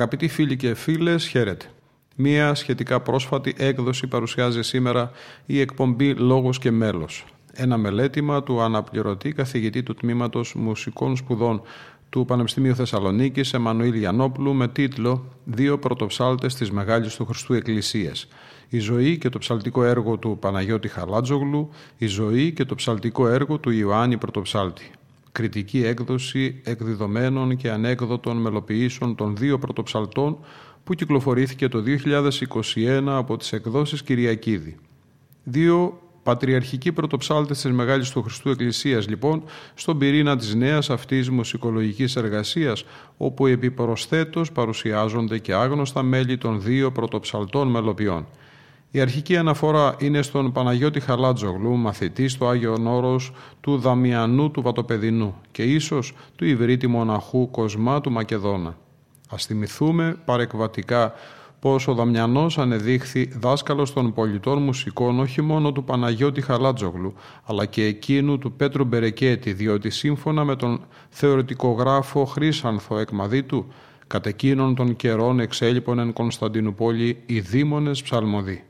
Αγαπητοί φίλοι και φίλες, χαίρετε. Μία σχετικά πρόσφατη έκδοση παρουσιάζει σήμερα η εκπομπή «Λόγος και μέλος». Ένα μελέτημα του αναπληρωτή καθηγητή του Τμήματος Μουσικών Σπουδών του Πανεπιστημίου Θεσσαλονίκης Εμμανουήλ Γιαννόπουλου με τίτλο «Δύο πρωτοψάλτες της Μεγάλης του Χριστού Εκκλησίας. Η ζωή και το ψαλτικό έργο του Παναγιώτη Χαλάτζογλου, η ζωή και το ψαλτικό έργο του Ιωάννη Πρωτοψάλτη». Κριτική έκδοση εκδεδομένων και ανέκδοτων μελοποιήσεων των δύο πρωτοψαλτών που κυκλοφορήθηκε το 2021 από τις εκδόσεις Κυριακίδη. Δύο πατριαρχικοί πρωτοψάλτες της Μεγάλης του Χριστού Εκκλησίας, λοιπόν, στον πυρήνα της νέας αυτής μουσικολογικής εργασίας, όπου επιπροσθέτως παρουσιάζονται και άγνωστα μέλη των δύο πρωτοψαλτών μελοποιών. Η αρχική αναφορά είναι στον Παναγιώτη Χαλάτζογλου, μαθητή στο Άγιο Όρος του Δαμιανού του Βατοπεδινού και ίσως του Ιβρίτη Μοναχού Κοσμά του Μακεδόνα. Ας θυμηθούμε παρεκβατικά πως ο Δαμιανός ανεδείχθη δάσκαλος των πολιτών μουσικών όχι μόνο του Παναγιώτη Χαλάτζογλου, αλλά και εκείνου του Πέτρου Μπερεκέτη, διότι σύμφωνα με τον θεωρητικογράφο Χρύσανθο Εκμαδίτου, κατ' εκείνων των καιρών εξέλιπων εν Κωνσταντινούπολη οι δήμονες ψαλμοδοί.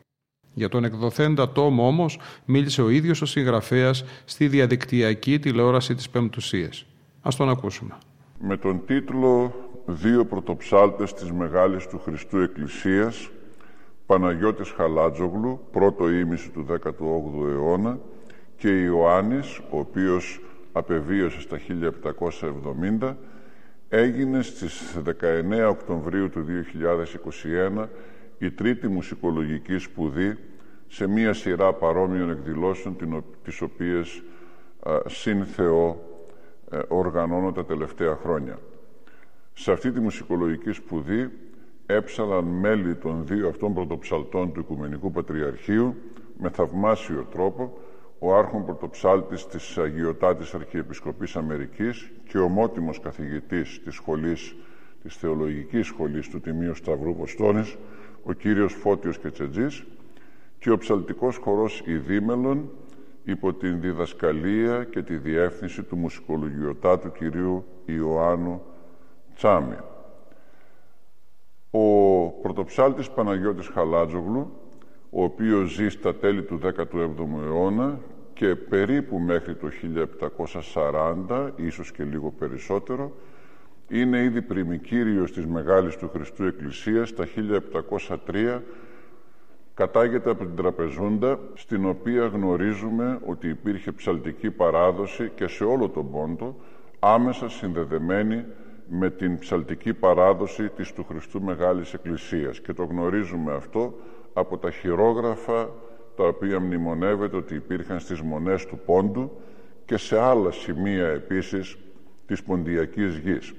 Για τον εκδοθέντα τόμο όμως μίλησε ο ίδιος ο συγγραφέας στη διαδικτυακή τηλεόραση της Πεμπτουσίας. Ας τον ακούσουμε. Με τον τίτλο δύο πρωτοψάλτες της Μεγάλης του Χριστού Εκκλησίας, Παναγιώτης Χαλάτζογλου, πρώτο ήμιση του 18ου αιώνα, και Ιωάννης, ο οποίος απεβίωσε στα 1770, έγινε στις 19 Οκτωβρίου του 2021 η τρίτη μουσικολογική σπουδή σε μία σειρά παρόμοιων εκδηλώσεων τις οποίες συν Θεό ε, οργανώνω τα τελευταία χρόνια. Σε αυτή τη μουσικολογική σπουδή έψαλαν μέλη των δύο αυτών πρωτοψαλτών του Οικουμενικού Πατριαρχείου με θαυμάσιο τρόπο ο άρχον πρωτοψάλτης της Αγιωτάτης Αρχιεπισκοπής Αμερικής και ομότιμος καθηγητής της σχολής, της Θεολογικής Σχολής του Τιμίου Σταυρού Βοστόνης, ο κύριος Φώτιος Κετσετζής και ο ψαλτικός χορός Ιδίμελων υπό την διδασκαλία και τη διεύθυνση του μουσικολογιωτάτου κυρίου Ιωάννου Τσάμι. Ο πρωτοψάλτης Παναγιώτης Χαλάτζογλου, ο οποίος ζει στα τέλη του 17ου αιώνα και περίπου μέχρι το 1740, ίσως και λίγο περισσότερο, είναι ήδη πριμικύριος της Μεγάλης του Χριστού Εκκλησίας τα 1703 κατάγεται από την Τραπεζούντα, στην οποία γνωρίζουμε ότι υπήρχε ψαλτική παράδοση και σε όλο τον πόντο, άμεσα συνδεδεμένη με την ψαλτική παράδοση της του Χριστού Μεγάλης Εκκλησίας και το γνωρίζουμε αυτό από τα χειρόγραφα τα οποία μνημονεύεται ότι υπήρχαν στις μονές του Πόντου και σε άλλα σημεία επίσης της Ποντιακής Γης.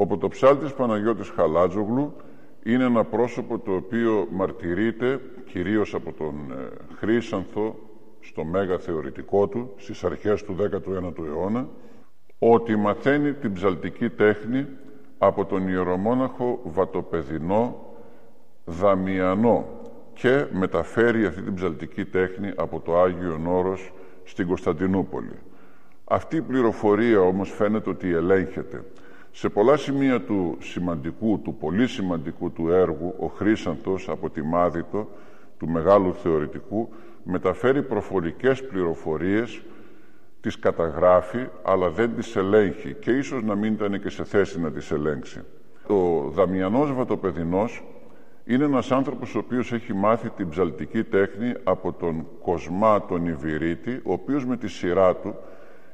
Ο πρωτοψάλτης Παναγιώτης Χαλάτζογλου είναι ένα πρόσωπο το οποίο μαρτυρείται κυρίως από τον ε, Χρύσανθο στο μέγα θεωρητικό του στις αρχές του 19ου αιώνα ότι μαθαίνει την ψαλτική τέχνη από τον ιερομόναχο Βατοπεδινό Δαμιανό και μεταφέρει αυτή την ψαλτική τέχνη από το Άγιο Όρος στην Κωνσταντινούπολη. Αυτή η πληροφορία όμως φαίνεται ότι ελέγχεται. Σε πολλά σημεία του σημαντικού, του πολύ σημαντικού του έργου, ο Χρύσανθος από τη Μάδητο, του μεγάλου θεωρητικού, μεταφέρει προφορικές πληροφορίες τις καταγράφει αλλά δεν τις ελέγχει και ίσως να μην ήταν και σε θέση να τις ελέγξει. Ο Δαμιανός Βατοπεδινός είναι ένας άνθρωπος ο οποίος έχει μάθει την ψαλτική τέχνη από τον Κοσμά τον Ιβυρίτη, ο οποίος με τη σειρά του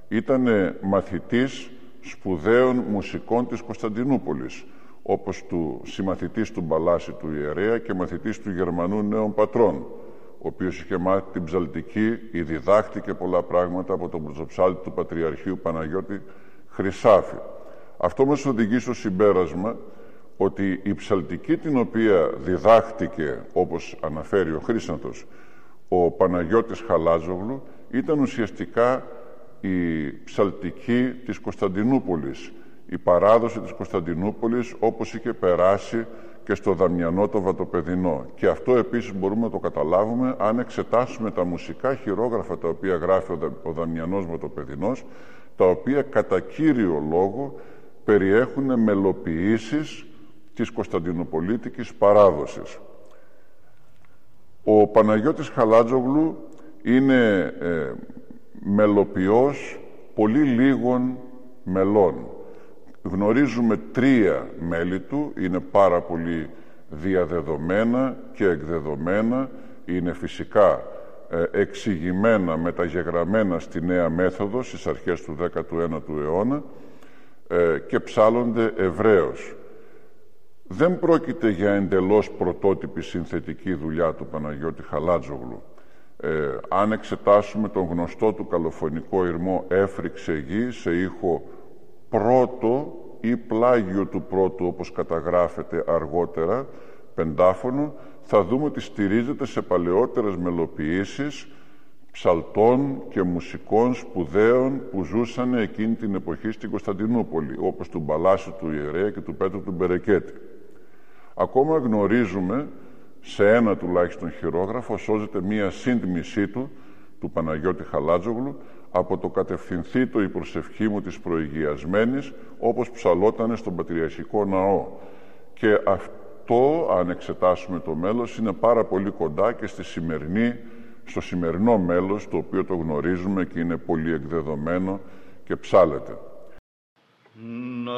ήταν μαθητής σπουδαίων μουσικών της Κωνσταντινούπολης, όπως του συμμαθητής του Μπαλάση του ιερέα και μαθητής του Γερμανού νέων πατρών, ο οποίος είχε μάθει την ψαλτική, ή διδάχτηκε πολλά πράγματα από τον πρωτοψάλτη του Πατριαρχείου Παναγιώτη Χρυσάφη. Αυτό μας οδηγεί στο συμπέρασμα ότι η ψαλτική την οποία διδάχτηκε, όπως αναφέρει ο Χρήσαντος, ο Παναγιώτης Χαλάζογλου, ήταν ουσιαστικά η ψαλτική της Κωνσταντινούπολης, η παράδοση της Κωνσταντινούπολης όπως είχε περάσει και στο Δαμιανό το Βατοπεδινό. Και αυτό επίσης μπορούμε να το καταλάβουμε αν εξετάσουμε τα μουσικά χειρόγραφα τα οποία γράφει ο Δαμιανός Βατοπεδινός, τα οποία κατά κύριο λόγο περιέχουν μελοποιήσεις της Κωνσταντινοπολίτικης παράδοσης. Ο Παναγιώτης Χαλάτζογλου είναι ε, μελοποιός πολύ λίγων μελών. Γνωρίζουμε τρία μέλη του, είναι πάρα πολύ διαδεδομένα και εκδεδομένα, είναι φυσικά ε, εξηγημένα, μεταγεγραμμένα στη νέα μέθοδο στις αρχές του 19ου αιώνα ε, και ψάλλονται ευρέως. Δεν πρόκειται για εντελώς πρωτότυπη συνθετική δουλειά του Παναγιώτη Χαλάτζογλου. Ε, αν εξετάσουμε τον γνωστό του καλοφωνικό ηρμό «Έφρυξε γη» σε ήχο πρώτο ή πλάγιο του πρώτου όπως καταγράφεται αργότερα, πεντάφωνο, θα δούμε ότι στηρίζεται σε παλαιότερες μελοποιήσεις ψαλτών και μουσικών σπουδαίων που ζούσαν εκείνη την εποχή στην Κωνσταντινούπολη, όπως του Μπαλάσου του Ιερέα και του Πέτρου του Μπερεκέτη. Ακόμα γνωρίζουμε σε ένα τουλάχιστον χειρόγραφο σώζεται μία σύντμησή του, του Παναγιώτη Χαλάτζογλου, από το κατευθυνθήτο η προσευχή μου της προηγιασμένης, όπως ψαλότανε στον Πατριαρχικό Ναό. Και αυτό, αν εξετάσουμε το μέλος, είναι πάρα πολύ κοντά και στη σημερινή, στο σημερινό μέλος, το οποίο το γνωρίζουμε και είναι πολύ εκδεδομένο και ψάλεται. Ναι.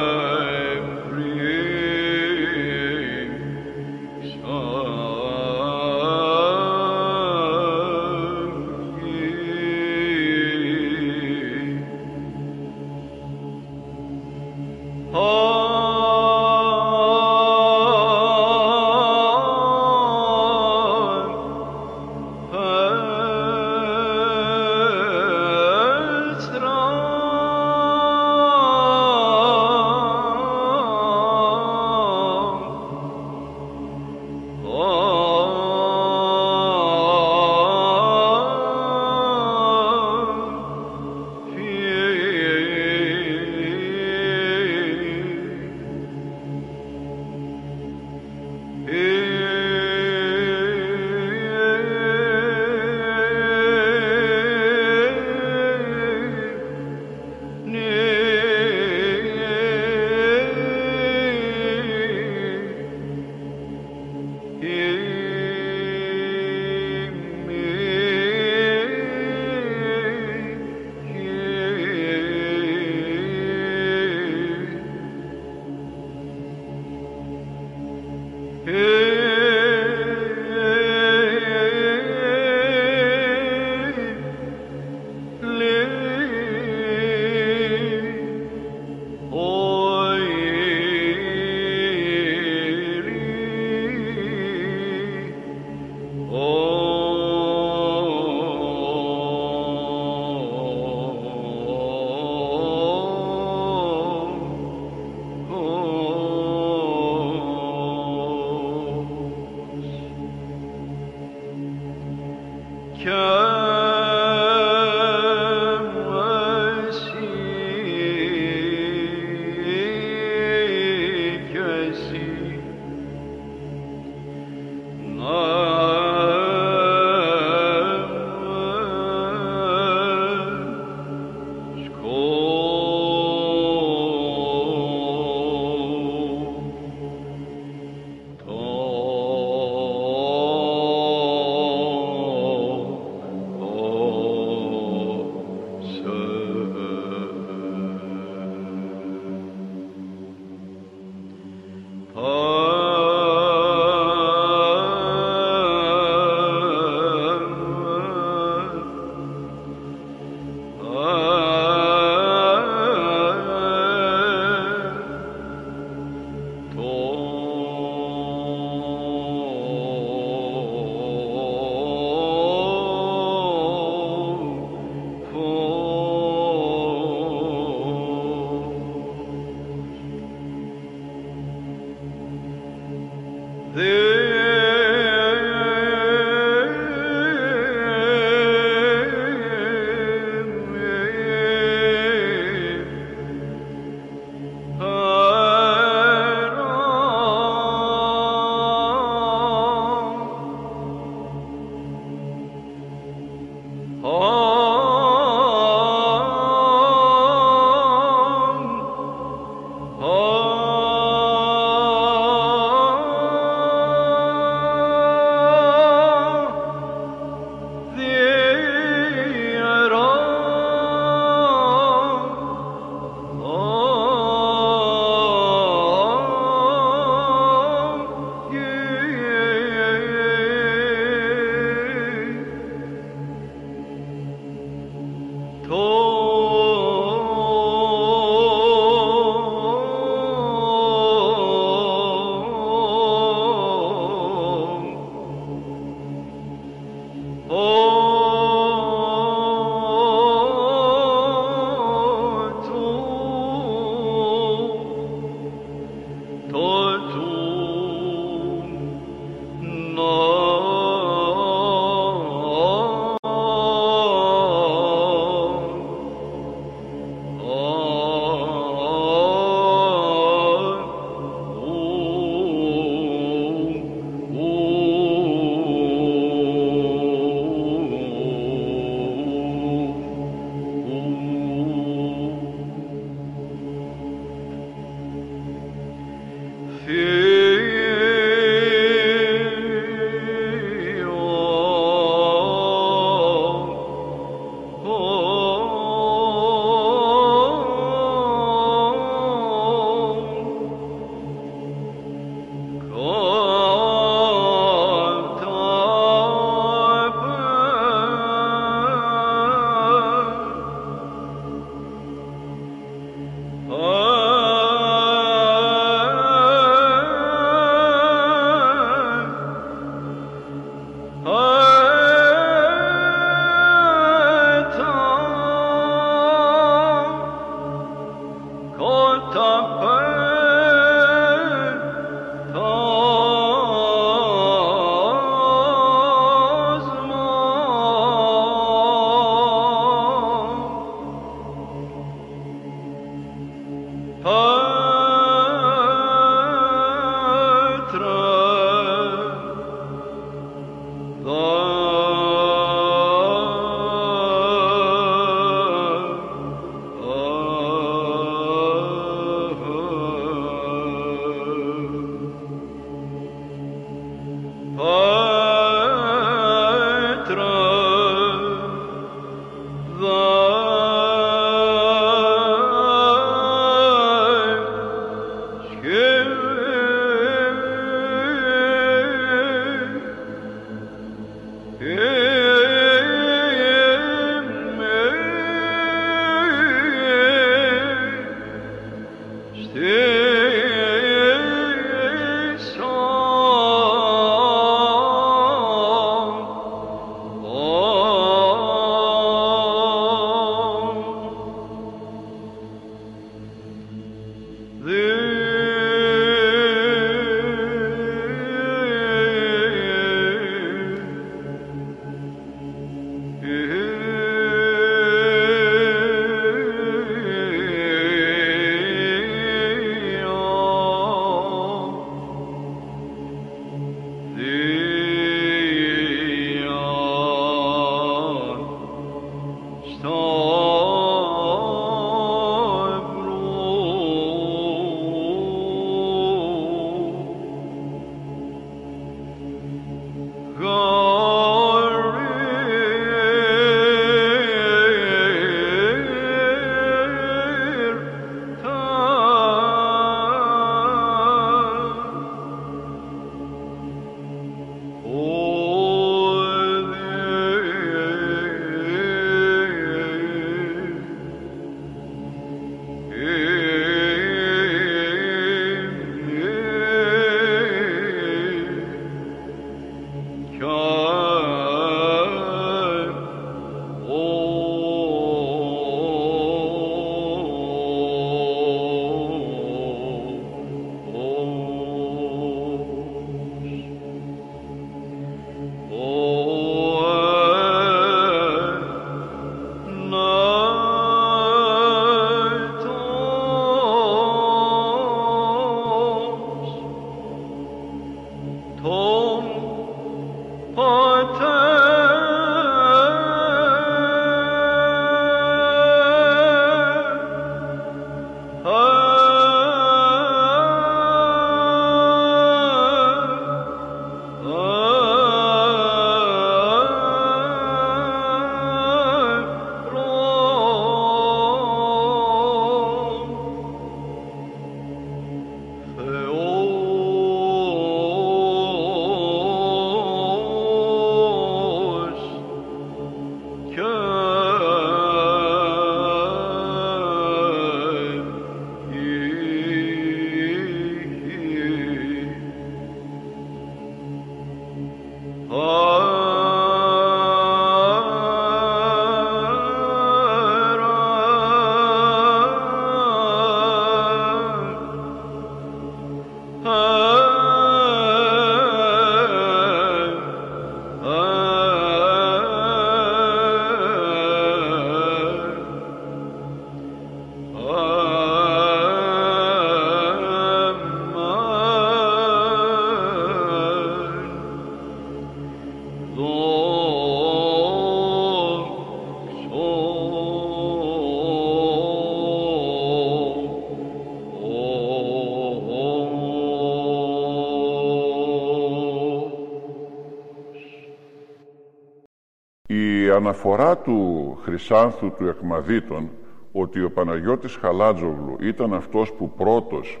Αναφορά του Χρυσάνθου του Εκμαδίτων ότι ο Παναγιώτης Χαλάτζογλου ήταν αυτός που πρώτος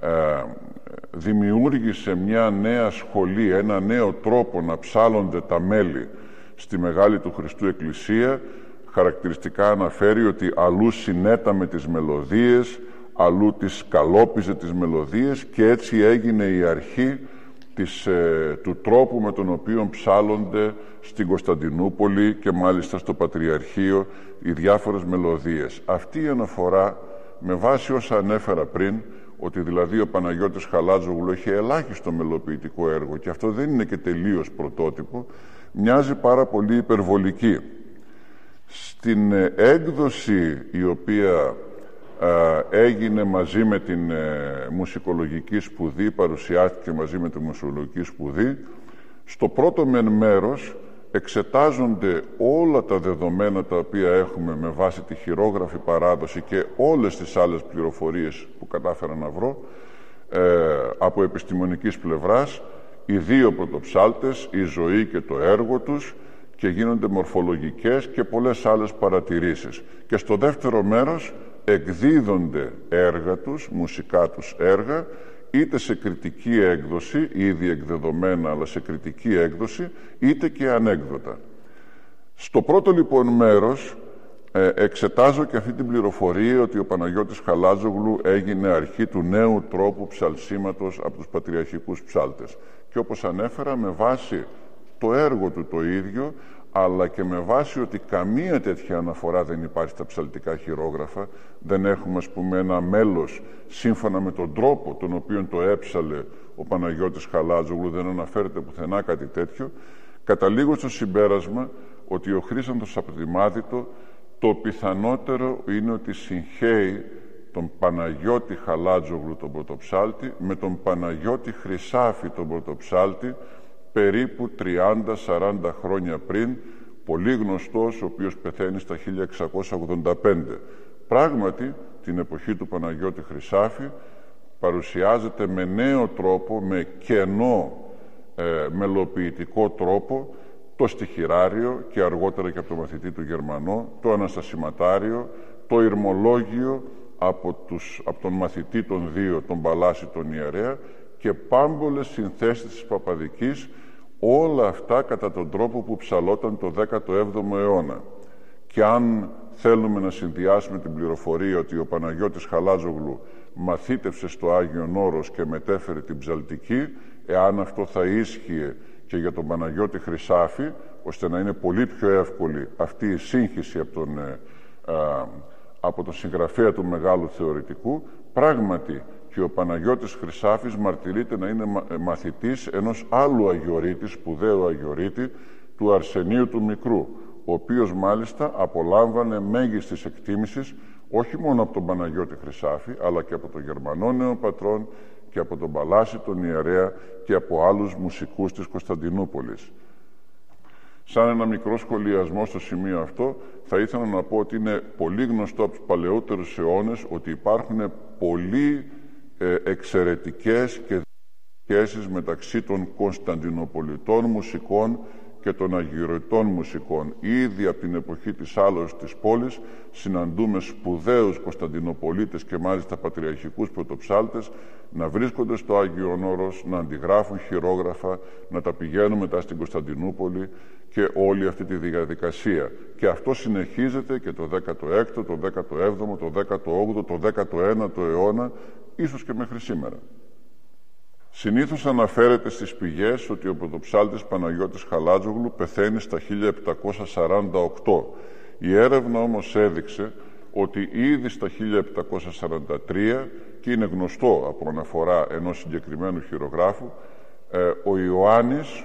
ε, δημιούργησε μια νέα σχολή, ένα νέο τρόπο να ψάλλονται τα μέλη στη Μεγάλη του Χριστού Εκκλησία. Χαρακτηριστικά αναφέρει ότι αλλού συνέτα με τις μελωδίες, αλλού τις καλόπιζε τις μελωδίες και έτσι έγινε η αρχή της, ε, του τρόπου με τον οποίο ψάλλονται στην Κωνσταντινούπολη και μάλιστα στο Πατριαρχείο οι διάφορες μελωδίες. Αυτή η αναφορά με βάση όσα ανέφερα πριν ότι δηλαδή ο Παναγιώτης Χαλάτζογλου έχει ελάχιστο μελοποιητικό έργο και αυτό δεν είναι και τελείως πρωτότυπο, μοιάζει πάρα πολύ υπερβολική. Στην ε, έκδοση η οποία έγινε μαζί με την ε, μουσικολογική σπουδή, παρουσιάστηκε μαζί με τη μουσικολογική σπουδή. Στο πρώτο μεν μέρος εξετάζονται όλα τα δεδομένα τα οποία έχουμε με βάση τη χειρόγραφη παράδοση και όλες τις άλλες πληροφορίες που κατάφερα να βρω ε, από επιστημονικής πλευράς οι δύο πρωτοψάλτες, η ζωή και το έργο τους και γίνονται μορφολογικές και πολλές άλλες παρατηρήσεις. Και στο δεύτερο μέρος εκδίδονται έργα τους, μουσικά τους έργα, είτε σε κριτική έκδοση, ήδη εκδεδομένα αλλά σε κριτική έκδοση, είτε και ανέκδοτα. Στο πρώτο λοιπόν μέρος ε, εξετάζω και αυτή την πληροφορία ότι ο Παναγιώτης Χαλάζογλου έγινε αρχή του νέου τρόπου ψαλσίματος από τους πατριαρχικούς ψάλτες. Και όπως ανέφερα με βάση το έργο του το ίδιο αλλά και με βάση ότι καμία τέτοια αναφορά δεν υπάρχει στα ψαλτικά χειρόγραφα, δεν έχουμε ας πούμε ένα μέλος σύμφωνα με τον τρόπο τον οποίο το έψαλε ο Παναγιώτης Χαλάζογλου, δεν αναφέρεται πουθενά κάτι τέτοιο, καταλήγω στο συμπέρασμα ότι ο Χρήσαντος Απτημάδητο το πιθανότερο είναι ότι συγχαίει τον Παναγιώτη Χαλάτζογλου τον πρωτοψάλτη με τον Παναγιώτη Χρυσάφη τον πρωτοψάλτη περίπου 30-40 χρόνια πριν, πολύ γνωστός, ο οποίος πεθαίνει στα 1685. Πράγματι, την εποχή του Παναγιώτη Χρυσάφη, παρουσιάζεται με νέο τρόπο, με κενό ε, μελοποιητικό τρόπο, το στοιχειράριο και αργότερα και από το μαθητή του Γερμανό, το αναστασιματάριο, το ηρμολόγιο από, τους, από τον μαθητή των δύο, τον Παλάση τον Ιερέα και πάμπολες συνθέσεις της Παπαδικής όλα αυτά κατά τον τρόπο που ψαλόταν το 17ο αιώνα. Και αν θέλουμε να συνδυάσουμε την πληροφορία ότι ο Παναγιώτης Χαλάζογλου μαθήτευσε στο Άγιο Όρος και μετέφερε την ψαλτική, εάν αυτό θα ίσχυε και για τον Παναγιώτη Χρυσάφη, ώστε να είναι πολύ πιο εύκολη αυτή η σύγχυση από τον, ε, από τον συγγραφέα του Μεγάλου Θεωρητικού, πράγματι και ο Παναγιώτης Χρυσάφης μαρτυρείται να είναι ε, μαθητής ενός άλλου Αγιορείτη, σπουδαίου Αγιορείτη, του Αρσενίου του Μικρού, ο οποίος μάλιστα απολάμβανε μέγιστης εκτίμησης όχι μόνο από τον Παναγιώτη Χρυσάφη, αλλά και από τον Γερμανό νέο πατρόν και από τον Παλάση τον Ιερέα και από άλλους μουσικούς της Κωνσταντινούπολης. Σαν ένα μικρό σχολιασμό στο σημείο αυτό, θα ήθελα να πω ότι είναι πολύ γνωστό από τους παλαιότερους αιώνες ότι υπάρχουν πολλοί ε, εξαιρετικές και σχέσεις μεταξύ των Κωνσταντινοπολιτών μουσικών και των Αγιορετών μουσικών. Ήδη από την εποχή της άλωσης της πόλης συναντούμε σπουδαίους Κωνσταντινοπολίτες και μάλιστα πατριαρχικούς πρωτοψάλτες να βρίσκονται στο Άγιο Όρος, να αντιγράφουν χειρόγραφα, να τα πηγαίνουν μετά στην Κωνσταντινούπολη και όλη αυτή τη διαδικασία. Και αυτό συνεχίζεται και το 16ο, το 17ο, το 18ο, το 19ο αιώνα ίσως και μέχρι σήμερα. Συνήθως αναφέρεται στις πηγές ότι ο πρωτοψάλτης Παναγιώτης Χαλάτζογλου πεθαίνει στα 1748. Η έρευνα όμως έδειξε ότι ήδη στα 1743 και είναι γνωστό από αναφορά ενός συγκεκριμένου χειρογράφου ε, ο Ιωάννης,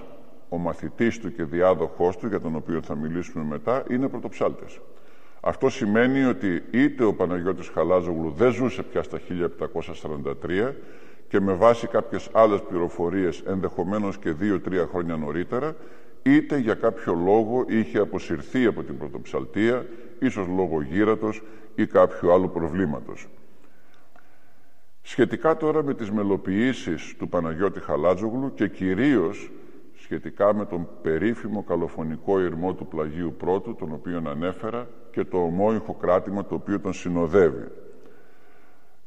ο μαθητής του και διάδοχός του για τον οποίο θα μιλήσουμε μετά είναι πρωτοψάλτης. Αυτό σημαίνει ότι είτε ο Παναγιώτης Χαλάζογλου δεν ζούσε πια στα 1743 και με βάση κάποιες άλλες πληροφορίες ενδεχομένως και δύο-τρία χρόνια νωρίτερα είτε για κάποιο λόγο είχε αποσυρθεί από την πρωτοψαλτία ίσως λόγω γύρατος ή κάποιου άλλου προβλήματος. Σχετικά τώρα με τις μελοποιήσεις του Παναγιώτη Χαλάτζογλου και κυρίως σχετικά με τον περίφημο καλοφωνικό ηρμό του πλαγίου πρώτου, τον οποίο ανέφερα, και το ομόηχο κράτημα το οποίο τον συνοδεύει.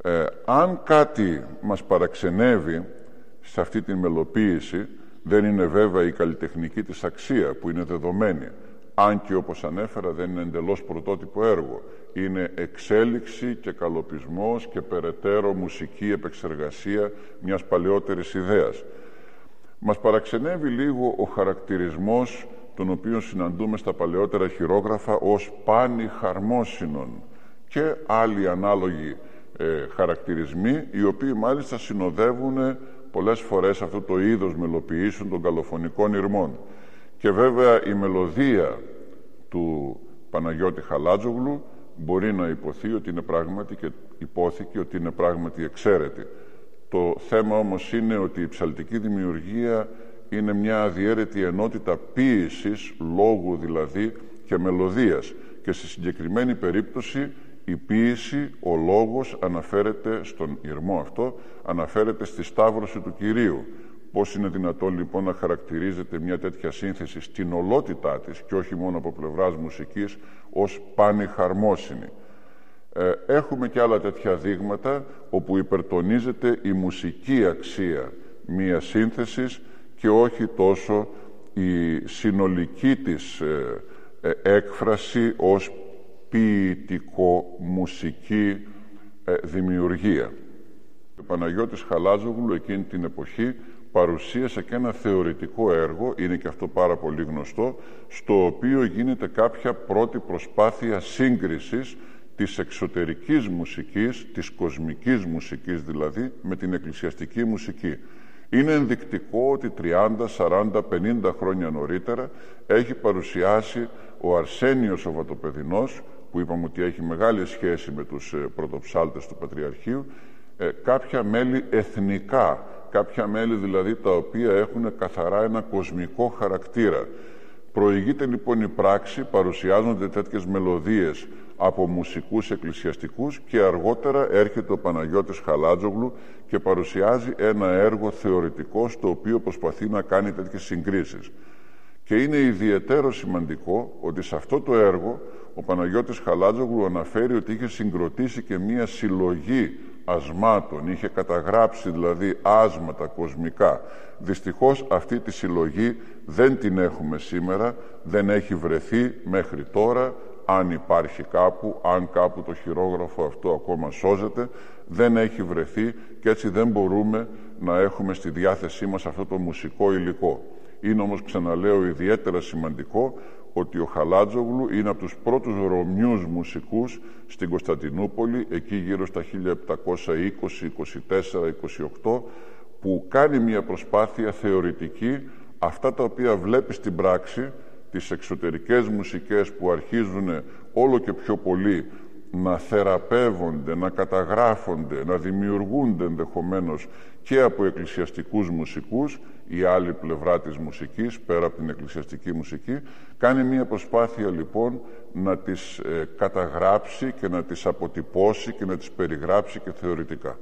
Ε, αν κάτι μας παραξενεύει σε αυτή τη μελοποίηση, δεν είναι βέβαια η καλλιτεχνική της αξία που είναι δεδομένη, αν και όπως ανέφερα δεν είναι εντελώς πρωτότυπο έργο. Είναι εξέλιξη και καλοπισμός και περαιτέρω μουσική επεξεργασία μιας παλαιότερης ιδέας. Μας παραξενεύει λίγο ο χαρακτηρισμός τον οποίο συναντούμε στα παλαιότερα χειρόγραφα ως πάνι χαρμόσυνων και άλλοι ανάλογοι ε, χαρακτηρισμοί οι οποίοι μάλιστα συνοδεύουν πολλές φορές αυτό το είδος μελοποιήσεων των καλοφωνικών ηρμών. Και βέβαια η μελωδία του Παναγιώτη Χαλάτζογλου μπορεί να υποθεί ότι είναι πράγματι και υπόθηκε ότι είναι πράγματι εξαίρετη. Το θέμα όμως είναι ότι η ψαλτική δημιουργία είναι μια αδιέρετη ενότητα ποίησης, λόγου δηλαδή και μελωδίας και στη συγκεκριμένη περίπτωση η ποίηση, ο λόγος αναφέρεται στον ηρμό αυτό, αναφέρεται στη σταύρωση του Κυρίου. Πώς είναι δυνατόν λοιπόν να χαρακτηρίζεται μια τέτοια σύνθεση στην ολότητά της και όχι μόνο από πλευράς μουσικής ως πανηχαρμόσυνη; Ε, έχουμε και άλλα τέτοια δείγματα όπου υπερτονίζεται η μουσική αξία μία σύνθεσης και όχι τόσο η συνολική της ε, ε, έκφραση ως ποιητικο-μουσική δημιουργία. Ο Παναγιώτης Χαλάζογλου εκείνη την εποχή παρουσίασε και ένα θεωρητικό έργο, είναι και αυτό πάρα πολύ γνωστό, στο οποίο γίνεται κάποια πρώτη προσπάθεια σύγκρισης της εξωτερικής μουσικής, της κοσμικής μουσικής δηλαδή, με την εκκλησιαστική μουσική. Είναι ενδεικτικό ότι 30, 40, 50 χρόνια νωρίτερα έχει παρουσιάσει ο Αρσένιος ο Βατοπεδινός, που είπαμε ότι έχει μεγάλη σχέση με τους ε, πρωτοψάλτες του Πατριαρχείου, ε, κάποια μέλη εθνικά, κάποια μέλη δηλαδή τα οποία έχουν καθαρά ένα κοσμικό χαρακτήρα. Προηγείται λοιπόν η πράξη, παρουσιάζονται τέτοιες μελωδίες από μουσικούς εκκλησιαστικούς και αργότερα έρχεται ο Παναγιώτης Χαλάτζογλου και παρουσιάζει ένα έργο θεωρητικό στο οποίο προσπαθεί να κάνει τέτοιες συγκρίσεις. Και είναι ιδιαίτερο σημαντικό ότι σε αυτό το έργο ο Παναγιώτης Χαλάτζογλου αναφέρει ότι είχε συγκροτήσει και μία συλλογή ασμάτων, είχε καταγράψει δηλαδή άσματα κοσμικά. Δυστυχώς αυτή τη συλλογή δεν την έχουμε σήμερα, δεν έχει βρεθεί μέχρι τώρα, αν υπάρχει κάπου, αν κάπου το χειρόγραφο αυτό ακόμα σώζεται, δεν έχει βρεθεί και έτσι δεν μπορούμε να έχουμε στη διάθεσή μας αυτό το μουσικό υλικό. Είναι όμως, ξαναλέω, ιδιαίτερα σημαντικό ότι ο Χαλάτζογλου είναι από τους πρώτους Ρωμιούς μουσικούς στην Κωνσταντινούπολη, εκεί γύρω στα 1720, 24, 28, που κάνει μια προσπάθεια θεωρητική αυτά τα οποία βλέπει στην πράξη, τις εξωτερικές μουσικές που αρχίζουν όλο και πιο πολύ να θεραπεύονται, να καταγράφονται, να δημιουργούνται ενδεχομένως και από εκκλησιαστικούς μουσικούς η άλλη πλευρά της μουσικής, πέρα από την εκκλησιαστική μουσική, κάνει μια προσπάθεια λοιπόν να τις ε, καταγράψει και να τις αποτυπώσει και να τις περιγράψει και θεωρητικά.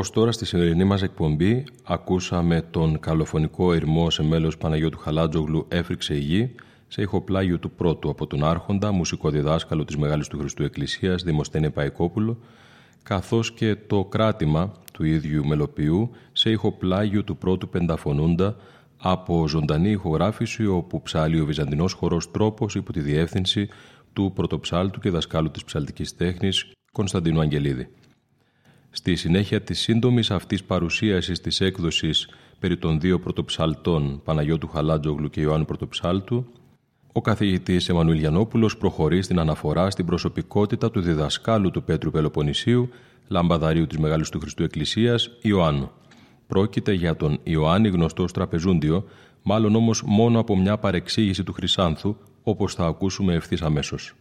Ως τώρα στη σημερινή μας εκπομπή ακούσαμε τον καλοφωνικό ερμό σε μέλος Παναγιώτου Χαλάτζογλου «Έφρυξε η γη» σε ηχοπλάγιο του πρώτου από τον Άρχοντα, μουσικό διδάσκαλο της Μεγάλης του Χριστού Εκκλησίας, Δημοσθένη Παϊκόπουλο, καθώς και το κράτημα του ίδιου μελοποιού σε ηχοπλάγιο του πρώτου πενταφωνούντα από ζωντανή ηχογράφηση όπου ψάλει ο Βυζαντινός χορός τρόπος υπό τη διεύθυνση του πρωτοψάλτου και δασκάλου της ψαλτικής τέχνης Κωνσταντίνου Αγγελίδη. Στη συνέχεια της σύντομης αυτής παρουσίασης της έκδοσης περί των δύο πρωτοψαλτών Παναγιώτου Χαλάτζογλου και Ιωάννου Πρωτοψάλτου, ο καθηγητής Εμμανουήλ Γιαννόπουλος προχωρεί στην αναφορά στην προσωπικότητα του διδασκάλου του Πέτρου Πελοποννησίου, λαμπαδαρίου της Μεγάλης του Χριστού Εκκλησίας, Ιωάννου. Πρόκειται για τον Ιωάννη γνωστό τραπεζούντιο, μάλλον όμως μόνο από μια παρεξήγηση του Χρυσάνθου, όπως θα ακούσουμε ευθύς αμέσως.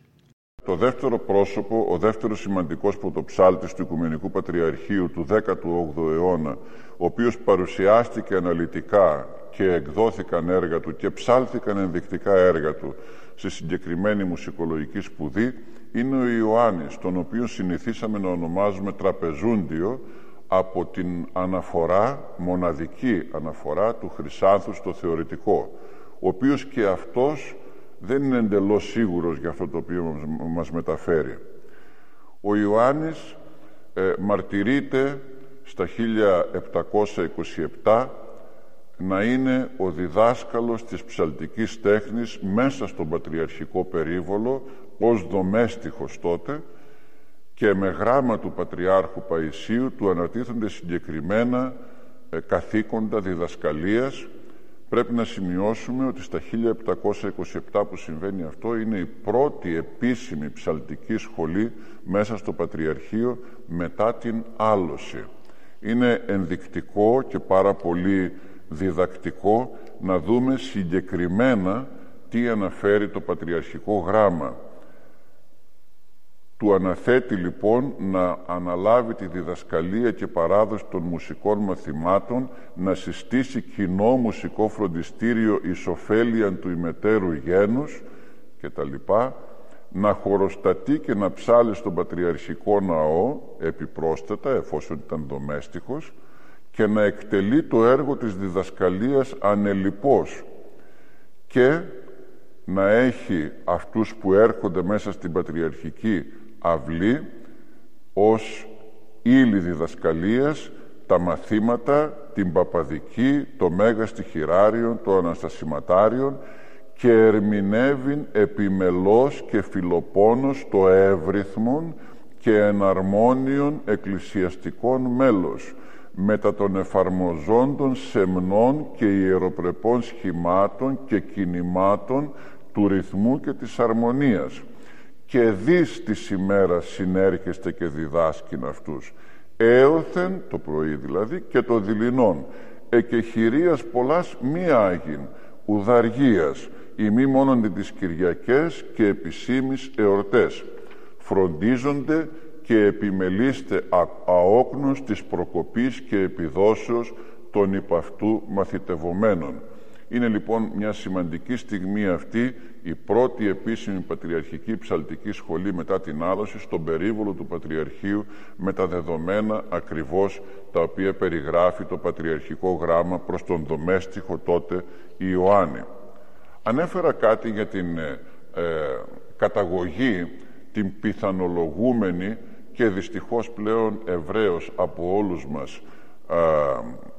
Το δεύτερο πρόσωπο, ο δεύτερος σημαντικός πρωτοψάλτης του Οικουμενικού Πατριαρχείου του 18ου αιώνα, ο οποίος παρουσιάστηκε αναλυτικά και εκδόθηκαν έργα του και ψάλθηκαν ενδεικτικά έργα του σε συγκεκριμένη μουσικολογική σπουδή, είναι ο Ιωάννης, τον οποίο συνηθίσαμε να ονομάζουμε τραπεζούντιο από την αναφορά, μοναδική αναφορά του Χρυσάνθου στο θεωρητικό, ο οποίος και αυτός δεν είναι εντελώς σίγουρος για αυτό το οποίο μας μεταφέρει. Ο Ιωάννης ε, μαρτυρείται στα 1727 να είναι ο διδάσκαλος της ψαλτικής τέχνης μέσα στον πατριαρχικό περίβολο ως δομέστιχος τότε και με γράμμα του Πατριάρχου Παϊσίου του ανατίθενται συγκεκριμένα ε, καθήκοντα διδασκαλίας Πρέπει να σημειώσουμε ότι στα 1727 που συμβαίνει αυτό είναι η πρώτη επίσημη ψαλτική σχολή μέσα στο Πατριαρχείο μετά την άλωση. Είναι ενδεικτικό και πάρα πολύ διδακτικό να δούμε συγκεκριμένα τι αναφέρει το Πατριαρχικό Γράμμα. Του αναθέτει λοιπόν να αναλάβει τη διδασκαλία και παράδοση των μουσικών μαθημάτων, να συστήσει κοινό μουσικό φροντιστήριο εις του ημετέρου γένους και τα λοιπά, να χωροστατεί και να ψάλει στον Πατριαρχικό Ναό επιπρόσθετα εφόσον ήταν δομέστιχος και να εκτελεί το έργο της διδασκαλίας ανελιπώς και να έχει αυτούς που έρχονται μέσα στην Πατριαρχική αυλή ως ύλη διδασκαλίας τα μαθήματα, την παπαδική, το μέγα στοιχειράριον, το αναστασιματάριον και ερμηνεύειν επιμελώς και φιλοπόνος το εύρυθμον και εναρμόνιον εκκλησιαστικών μέλος μετά των εφαρμοζόντων σεμνών και ιεροπρεπών σχημάτων και κινημάτων του ρυθμού και της αρμονίας και δις της ημέρας συνέρχεστε και διδάσκην αυτούς. Έωθεν το πρωί δηλαδή και το δειλινόν. Εκεχηρίας πολλάς μη άγιν ουδαργίας μη μόνον τις Κυριακές και επισήμεις εορτές. Φροντίζονται και επιμελείστε αόκνος της προκοπής και επιδόσεως των υπαυτού μαθητευομένων είναι λοιπόν μια σημαντική στιγμή αυτή η πρώτη επίσημη πατριαρχική ψαλτική σχολή μετά την άλωση στον περίβολο του Πατριαρχείου με τα δεδομένα ακριβώς τα οποία περιγράφει το πατριαρχικό γράμμα προς τον δομέστιχο τότε Ιωάννη. Ανέφερα κάτι για την ε, ε, καταγωγή, την πιθανολογούμενη και δυστυχώς πλέον ευρέως από όλους μας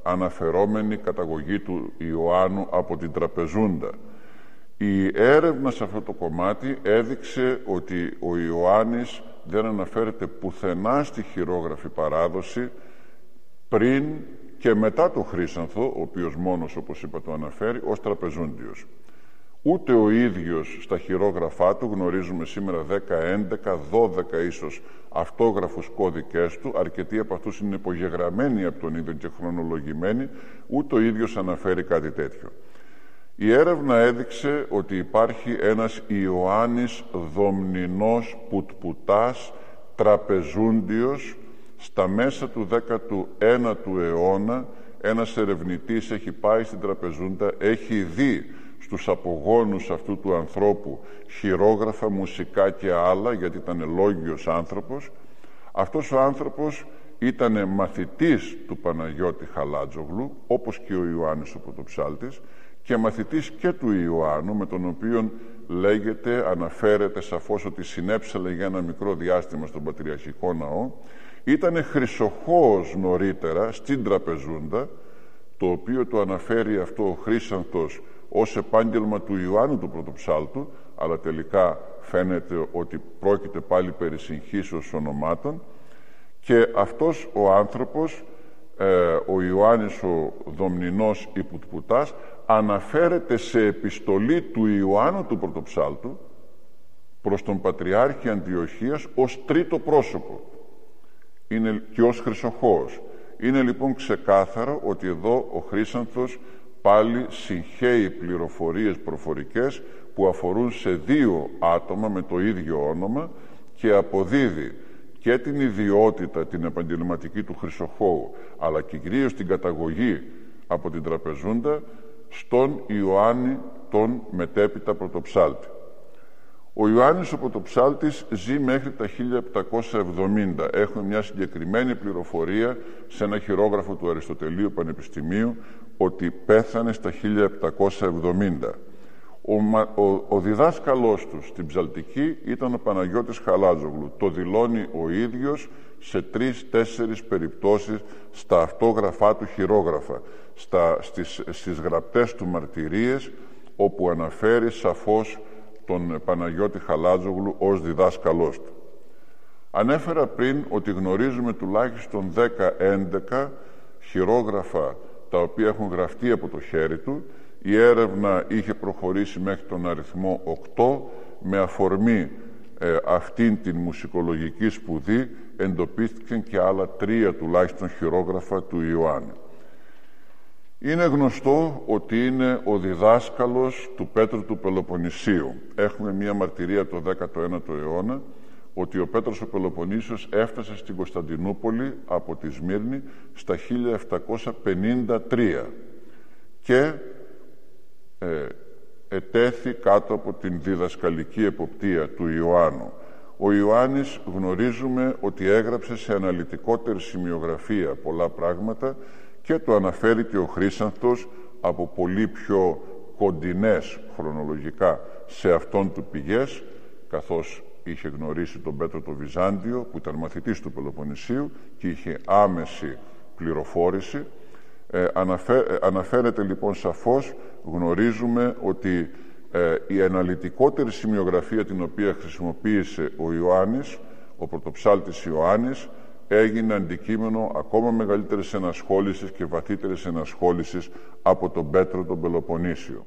αναφερόμενη καταγωγή του Ιωάννου από την Τραπεζούντα. Η έρευνα σε αυτό το κομμάτι έδειξε ότι ο Ιωάννης δεν αναφέρεται πουθενά στη χειρόγραφη παράδοση πριν και μετά το Χρύσανθο, ο οποίος μόνος όπως είπα το αναφέρει, ως τραπεζούντιος. Ούτε ο ίδιος στα χειρόγραφά του, γνωρίζουμε σήμερα 10, 11, 12 ίσως αυτόγραφους κώδικες του, αρκετοί από αυτούς είναι υπογεγραμμένοι από τον ίδιο και χρονολογημένοι, ούτε ο ίδιος αναφέρει κάτι τέτοιο. Η έρευνα έδειξε ότι υπάρχει ένας Ιωάννης Δομνηνός Πουτπουτάς τραπεζούντιος στα μέσα του 19ου αιώνα. Ένας ερευνητής έχει πάει στην τραπεζούντα, έχει δει στους απογόνους αυτού του ανθρώπου χειρόγραφα, μουσικά και άλλα γιατί ήταν λόγιος άνθρωπος αυτός ο άνθρωπος ήταν μαθητής του Παναγιώτη Χαλάτζογλου, όπως και ο Ιωάννης ο Πρωτοψάλτης, και μαθητής και του Ιωάννου, με τον οποίο λέγεται, αναφέρεται σαφώς ότι συνέψαλε για ένα μικρό διάστημα στον Πατριαρχικό Ναό, ήταν χρυσοχώος νωρίτερα στην Τραπεζούντα, το οποίο το αναφέρει αυτό ο Χρύσανθος ως επάγγελμα του Ιωάννου του Πρωτοψάλτου, αλλά τελικά φαίνεται ότι πρόκειται πάλι περί συγχύσεως ονομάτων και αυτός ο άνθρωπος, ε, ο Ιωάννης ο Δομνηνός Ιπουτπουτάς, αναφέρεται σε επιστολή του Ιωάννου του Πρωτοψάλτου προς τον Πατριάρχη Αντιοχίας ως τρίτο πρόσωπο είναι και ως Χρυσοχώος. Είναι λοιπόν ξεκάθαρο ότι εδώ ο Χρύσανθος πάλι συγχαίει πληροφορίες προφορικές που αφορούν σε δύο άτομα με το ίδιο όνομα και αποδίδει και την ιδιότητα, την επαγγελματική του Χρυσοχώου, αλλά και κυρίως την καταγωγή από την Τραπεζούντα στον Ιωάννη τον μετέπειτα πρωτοψάλτη. Ο Ιωάννης ο Πρωτοψάλτης ζει μέχρι τα 1770. Έχουμε μια συγκεκριμένη πληροφορία σε ένα χειρόγραφο του Αριστοτελείου Πανεπιστημίου ότι πέθανε στα 1770. Ο, ο, ο διδάσκαλός τους στην Ψαλτική ήταν ο Παναγιώτης Χαλάζογλου. Το δηλώνει ο ίδιος σε τρεις-τέσσερις περιπτώσεις στα αυτόγραφά του χειρόγραφα, στα, στις, στις γραπτές του μαρτυρίες, όπου αναφέρει σαφώς τον Παναγιώτη Χαλάζογλου ως διδάσκαλός του. Ανέφερα πριν ότι γνωρίζουμε τουλάχιστον 10-11 χειρόγραφα τα οποία έχουν γραφτεί από το χέρι του. Η έρευνα είχε προχωρήσει μέχρι τον αριθμό 8 με αφορμή ε, αυτήν την μουσικολογική σπουδή εντοπίστηκαν και άλλα τρία τουλάχιστον χειρόγραφα του Ιωάννη. Είναι γνωστό ότι είναι ο διδάσκαλος του Πέτρου του Πελοποννησίου. Έχουμε μία μαρτυρία το 19ο αιώνα ότι ο Πέτρος ο Πελοποννήσιος έφτασε στην Κωνσταντινούπολη από τη Σμύρνη στα 1753 και ε, ετέθη κάτω από την διδασκαλική εποπτεία του Ιωάννου. Ο Ιωάννης γνωρίζουμε ότι έγραψε σε αναλυτικότερη σημειογραφία πολλά πράγματα και το αναφέρει και ο Χρύσανθος από πολύ πιο κοντινές χρονολογικά σε αυτόν του πηγές καθώς είχε γνωρίσει τον Πέτρο το Βυζάντιο που ήταν μαθητής του Πελοποννησίου και είχε άμεση πληροφόρηση ε, αναφέρεται λοιπόν σαφώς γνωρίζουμε ότι ε, η αναλυτικότερη σημειογραφία την οποία χρησιμοποίησε ο Ιωάννης ο πρωτοψάλτης Ιωάννης έγινε αντικείμενο ακόμα μεγαλύτερης ενασχόλησης και βαθύτερης ενασχόλησης από τον Πέτρο τον Πελοποννήσιο.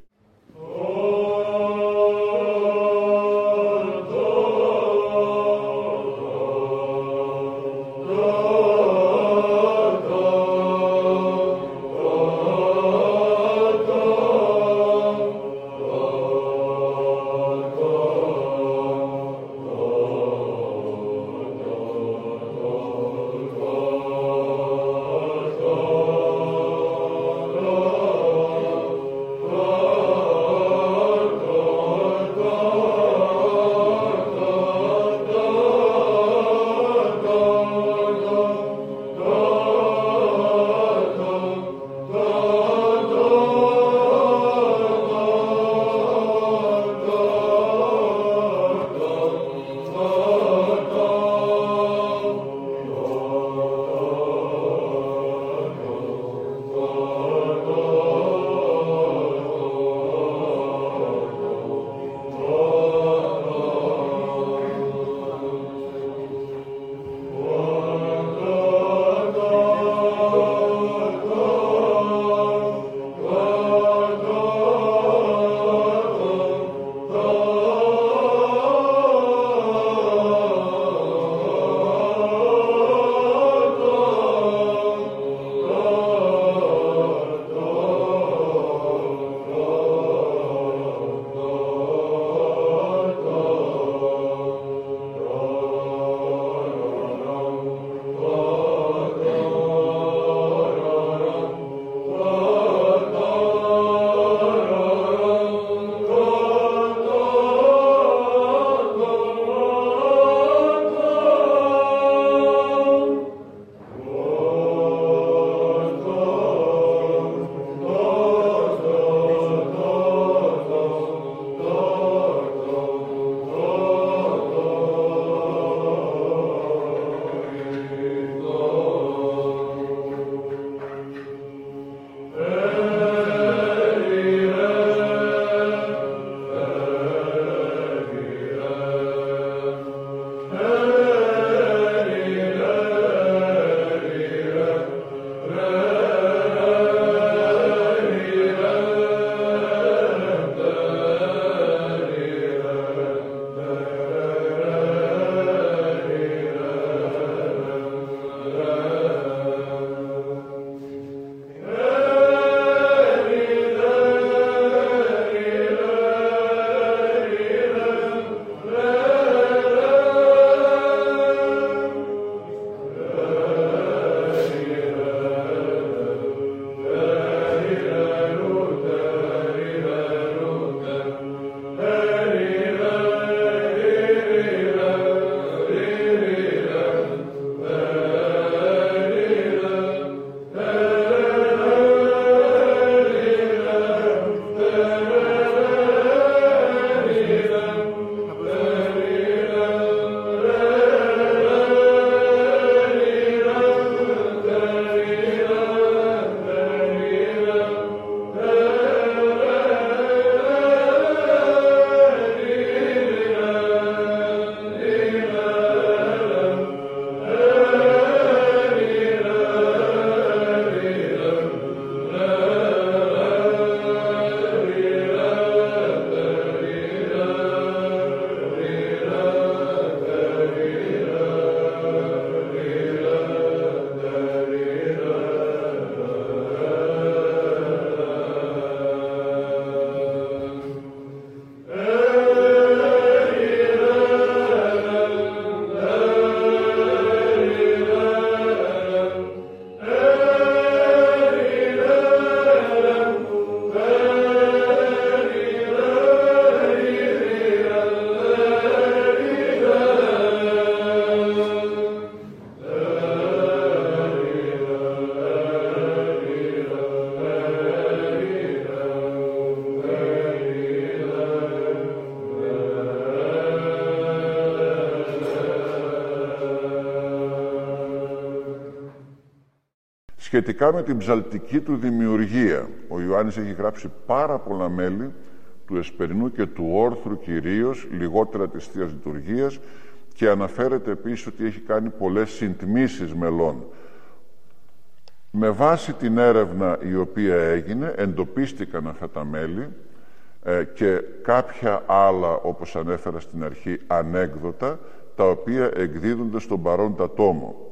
Σχετικά με την ψαλτική του δημιουργία, ο Ιωάννης έχει γράψει πάρα πολλά μέλη του Εσπερινού και του Όρθρου κυρίως, λιγότερα της Θείας Λειτουργίας και αναφέρεται επίσης ότι έχει κάνει πολλές συντμήσεις μελών. Με βάση την έρευνα η οποία έγινε, εντοπίστηκαν αυτά τα μέλη ε, και κάποια άλλα, όπως ανέφερα στην αρχή, ανέκδοτα, τα οποία εκδίδονται στον παρόντα τόμο.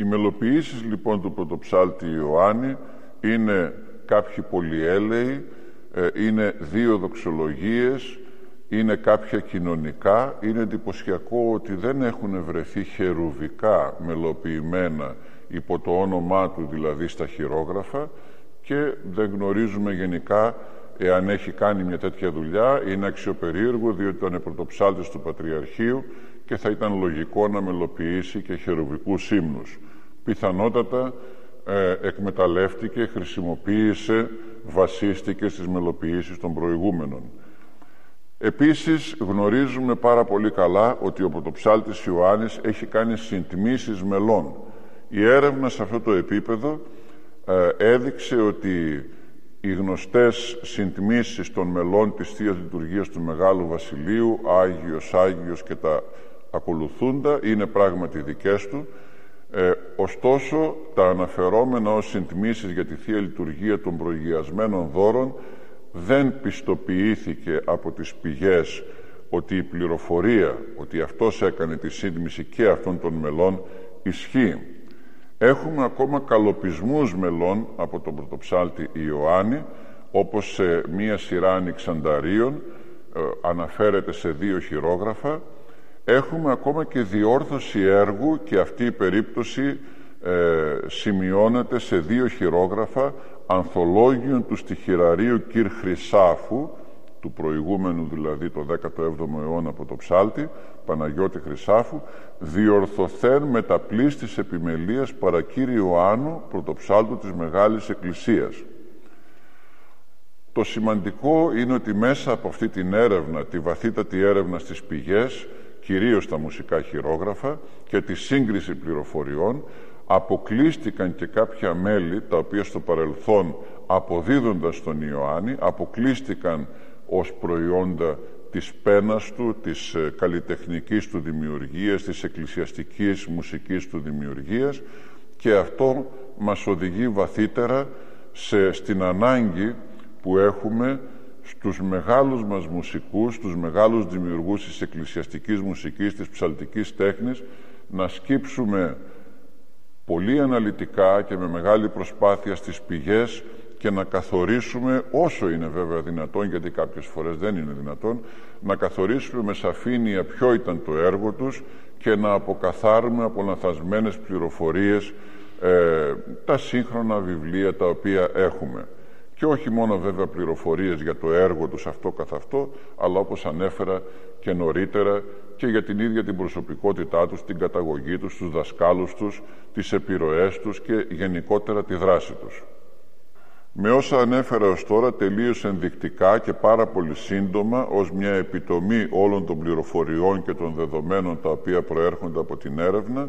Οι μελοποιήσεις λοιπόν του πρωτοψάλτη Ιωάννη είναι κάποιοι πολυέλεοι, ε, είναι δύο δοξολογίες, είναι κάποια κοινωνικά. Είναι εντυπωσιακό ότι δεν έχουν βρεθεί χερουβικά μελοποιημένα υπό το όνομά του δηλαδή στα χειρόγραφα και δεν γνωρίζουμε γενικά εάν έχει κάνει μια τέτοια δουλειά είναι αξιοπερίεργο διότι ήταν πρωτοψάλτης του Πατριαρχείου και θα ήταν λογικό να μελοποιήσει και χερουβικούς ύμνους. Πιθανότατα ε, εκμεταλλεύτηκε, χρησιμοποίησε, βασίστηκε στις μελοποιήσεις των προηγούμενων. Επίσης γνωρίζουμε πάρα πολύ καλά ότι ο πρωτοψάλτης Ιωάννης έχει κάνει συντμήσεις μελών. Η έρευνα σε αυτό το επίπεδο ε, έδειξε ότι οι γνωστές συντμήσεις των μελών της Θείας Λειτουργίας του Μεγάλου Βασιλείου, Άγιος, Άγιος και τα ακολουθούντα, είναι πράγματι δικές του. Ε, ωστόσο, τα αναφερόμενα ως συντμήσεις για τη Θεία Λειτουργία των προγειασμένων δώρων δεν πιστοποιήθηκε από τις πηγές ότι η πληροφορία ότι αυτός έκανε τη σύντμηση και αυτών των μελών ισχύει. Έχουμε ακόμα καλοπισμούς μελών από τον πρωτοψάλτη Ιωάννη όπως σε μία σειρά ανοιξανταρίων ε, αναφέρεται σε δύο χειρόγραφα έχουμε ακόμα και διόρθωση έργου και αυτή η περίπτωση ε, σημειώνεται σε δύο χειρόγραφα ανθολόγιον του στοιχειραρίου Κυρ Χρυσάφου του προηγούμενου δηλαδή το 17ο αιώνα από το ψάλτη Παναγιώτη Χρυσάφου διορθωθέν με τα πλής της επιμελίας παρακύρι Ιωάννου πρωτοψάλτου της Μεγάλης Εκκλησίας. Το σημαντικό είναι ότι μέσα από αυτή την έρευνα, τη βαθύτατη έρευνα στις πηγές, κυρίως τα μουσικά χειρόγραφα και τη σύγκριση πληροφοριών, αποκλείστηκαν και κάποια μέλη τα οποία στο παρελθόν αποδίδοντας τον Ιωάννη αποκλείστηκαν ως προϊόντα της πένας του, της ε, καλλιτεχνικής του δημιουργίας, της εκκλησιαστικής μουσικής του δημιουργίας και αυτό μας οδηγεί βαθύτερα σε, στην ανάγκη που έχουμε στους μεγάλους μας μουσικούς, στους μεγάλους δημιουργούς της εκκλησιαστικής μουσικής, της ψαλτικής τέχνης να σκύψουμε πολύ αναλυτικά και με μεγάλη προσπάθεια στις πηγές και να καθορίσουμε όσο είναι βέβαια δυνατόν γιατί κάποιες φορές δεν είναι δυνατόν να καθορίσουμε με σαφήνεια ποιο ήταν το έργο τους και να αποκαθάρουμε από λαθασμένες πληροφορίες ε, τα σύγχρονα βιβλία τα οποία έχουμε και όχι μόνο βέβαια πληροφορίες για το έργο τους αυτό καθ' αυτό αλλά όπως ανέφερα και νωρίτερα και για την ίδια την προσωπικότητά τους, την καταγωγή τους, τους δασκάλους τους, τις επιρροές τους και γενικότερα τη δράση τους. Με όσα ανέφερα ως τώρα τελείως ενδεικτικά και πάρα πολύ σύντομα ως μια επιτομή όλων των πληροφοριών και των δεδομένων τα οποία προέρχονται από την έρευνα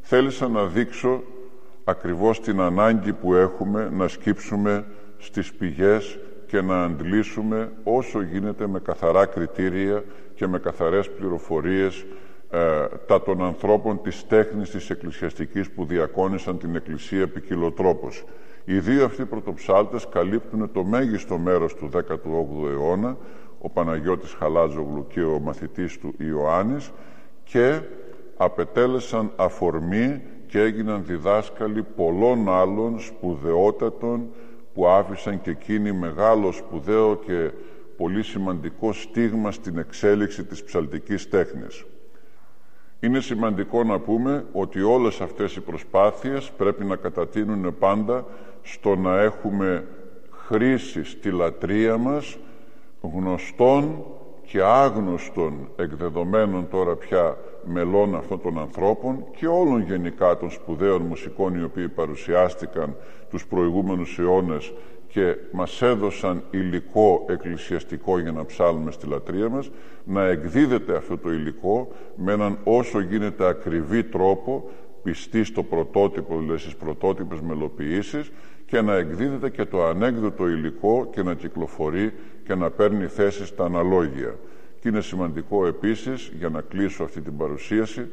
θέλησα να δείξω ακριβώς την ανάγκη που έχουμε να σκύψουμε στις πηγές και να αντλήσουμε όσο γίνεται με καθαρά κριτήρια και με καθαρές πληροφορίες ε, τα των ανθρώπων της τέχνης της εκκλησιαστικής που διακόνησαν την Εκκλησία ποικιλοτρόπως. Οι δύο αυτοί πρωτοψάλτες καλύπτουν το μέγιστο μέρος του 18ου αιώνα, ο Παναγιώτης Χαλάζογλου και ο μαθητής του Ιωάννης και απετέλεσαν αφορμή και έγιναν διδάσκαλοι πολλών άλλων σπουδαιότατων που άφησαν και εκείνοι μεγάλο σπουδαίο και πολύ σημαντικό στίγμα στην εξέλιξη της ψαλτικής τέχνης. Είναι σημαντικό να πούμε ότι όλες αυτές οι προσπάθειες πρέπει να κατατείνουν πάντα στο να έχουμε χρήση στη λατρεία μας γνωστών και άγνωστων εκδεδομένων τώρα πια μελών αυτών των ανθρώπων και όλων γενικά των σπουδαίων μουσικών οι οποίοι παρουσιάστηκαν τους προηγούμενους αιώνες και μας έδωσαν υλικό εκκλησιαστικό για να ψάλουμε στη λατρεία μας, να εκδίδεται αυτό το υλικό με έναν όσο γίνεται ακριβή τρόπο, πιστοί στο πρωτότυπο, δηλαδή στις πρωτότυπες μελοποιήσεις και να εκδίδεται και το ανέκδοτο υλικό και να κυκλοφορεί και να παίρνει θέση στα αναλόγια. Και είναι σημαντικό επίσης, για να κλείσω αυτή την παρουσίαση,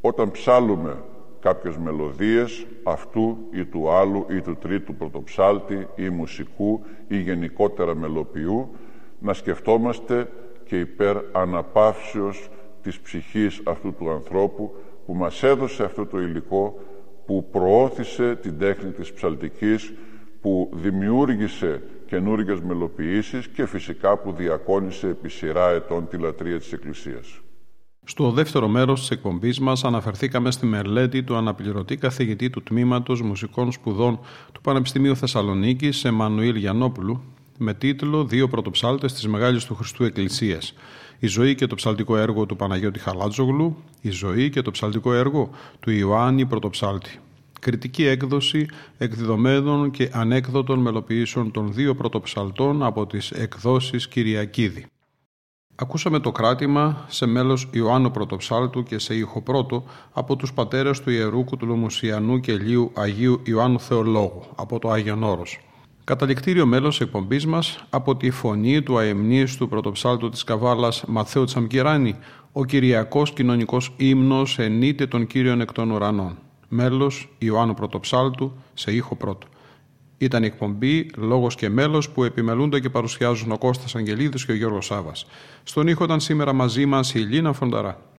όταν ψάλουμε κάποιες μελωδίες αυτού ή του άλλου ή του τρίτου πρωτοψάλτη ή μουσικού ή γενικότερα μελοποιού, να σκεφτόμαστε και υπέρ αναπαύσεως της ψυχής αυτού του ανθρώπου που μας έδωσε αυτό το υλικό, που προώθησε την τέχνη της ψαλτικής, που δημιούργησε καινούργιες μελοποιήσεις και φυσικά που διακόνησε επί σειρά ετών τη λατρεία της Εκκλησίας. Στο δεύτερο μέρος της εκπομπής μας αναφερθήκαμε στη μελέτη του αναπληρωτή καθηγητή του Τμήματος Μουσικών Σπουδών του Πανεπιστημίου Θεσσαλονίκης, Εμμανουήλ Γιανόπουλου, με τίτλο Δύο πρωτοψάλτες της Μεγάλης του Χριστού Εκκλησίας. Η ζωή και το ψαλτικό έργο του Παναγιώτη Χαλάτζογλου, η ζωή και το ψαλτικό έργο του Ιωάννη Πρωτοψάλτη. Κριτική έκδοση εκδεδομένων και ανέκδοτων μελοποιήσεων των δύο πρωτοψαλτών από τις εκδόσεις Κυριακίδη. Ακούσαμε το κράτημα σε μέλος Ιωάννου Πρωτοψάλτου και σε ήχο πρώτο από τους πατέρες του Ιερού Κουτουλομουσιανού και Λίου Αγίου Ιωάννου Θεολόγου από το Άγιον Όρος. Καταληκτήριο μέλος εκπομπής μας από τη φωνή του του Πρωτοψάλτου της Καβάλας Μαθαίου Τσαμκυράνη ο Κυριακός Κοινωνικός Ύμνος ενείται των Κύριων εκ των ουρανών. Μέλος Ιωάννου Πρωτοψάλτου σε ήχο πρώτο. Ήταν η εκπομπή «Λόγος και μέλος» που επιμελούνται και παρουσιάζουν ο Κώστας Αγγελίδης και ο Γιώργος Σάβας. Στον ήχο ήταν σήμερα μαζί μας η Λίνα Φονταρά.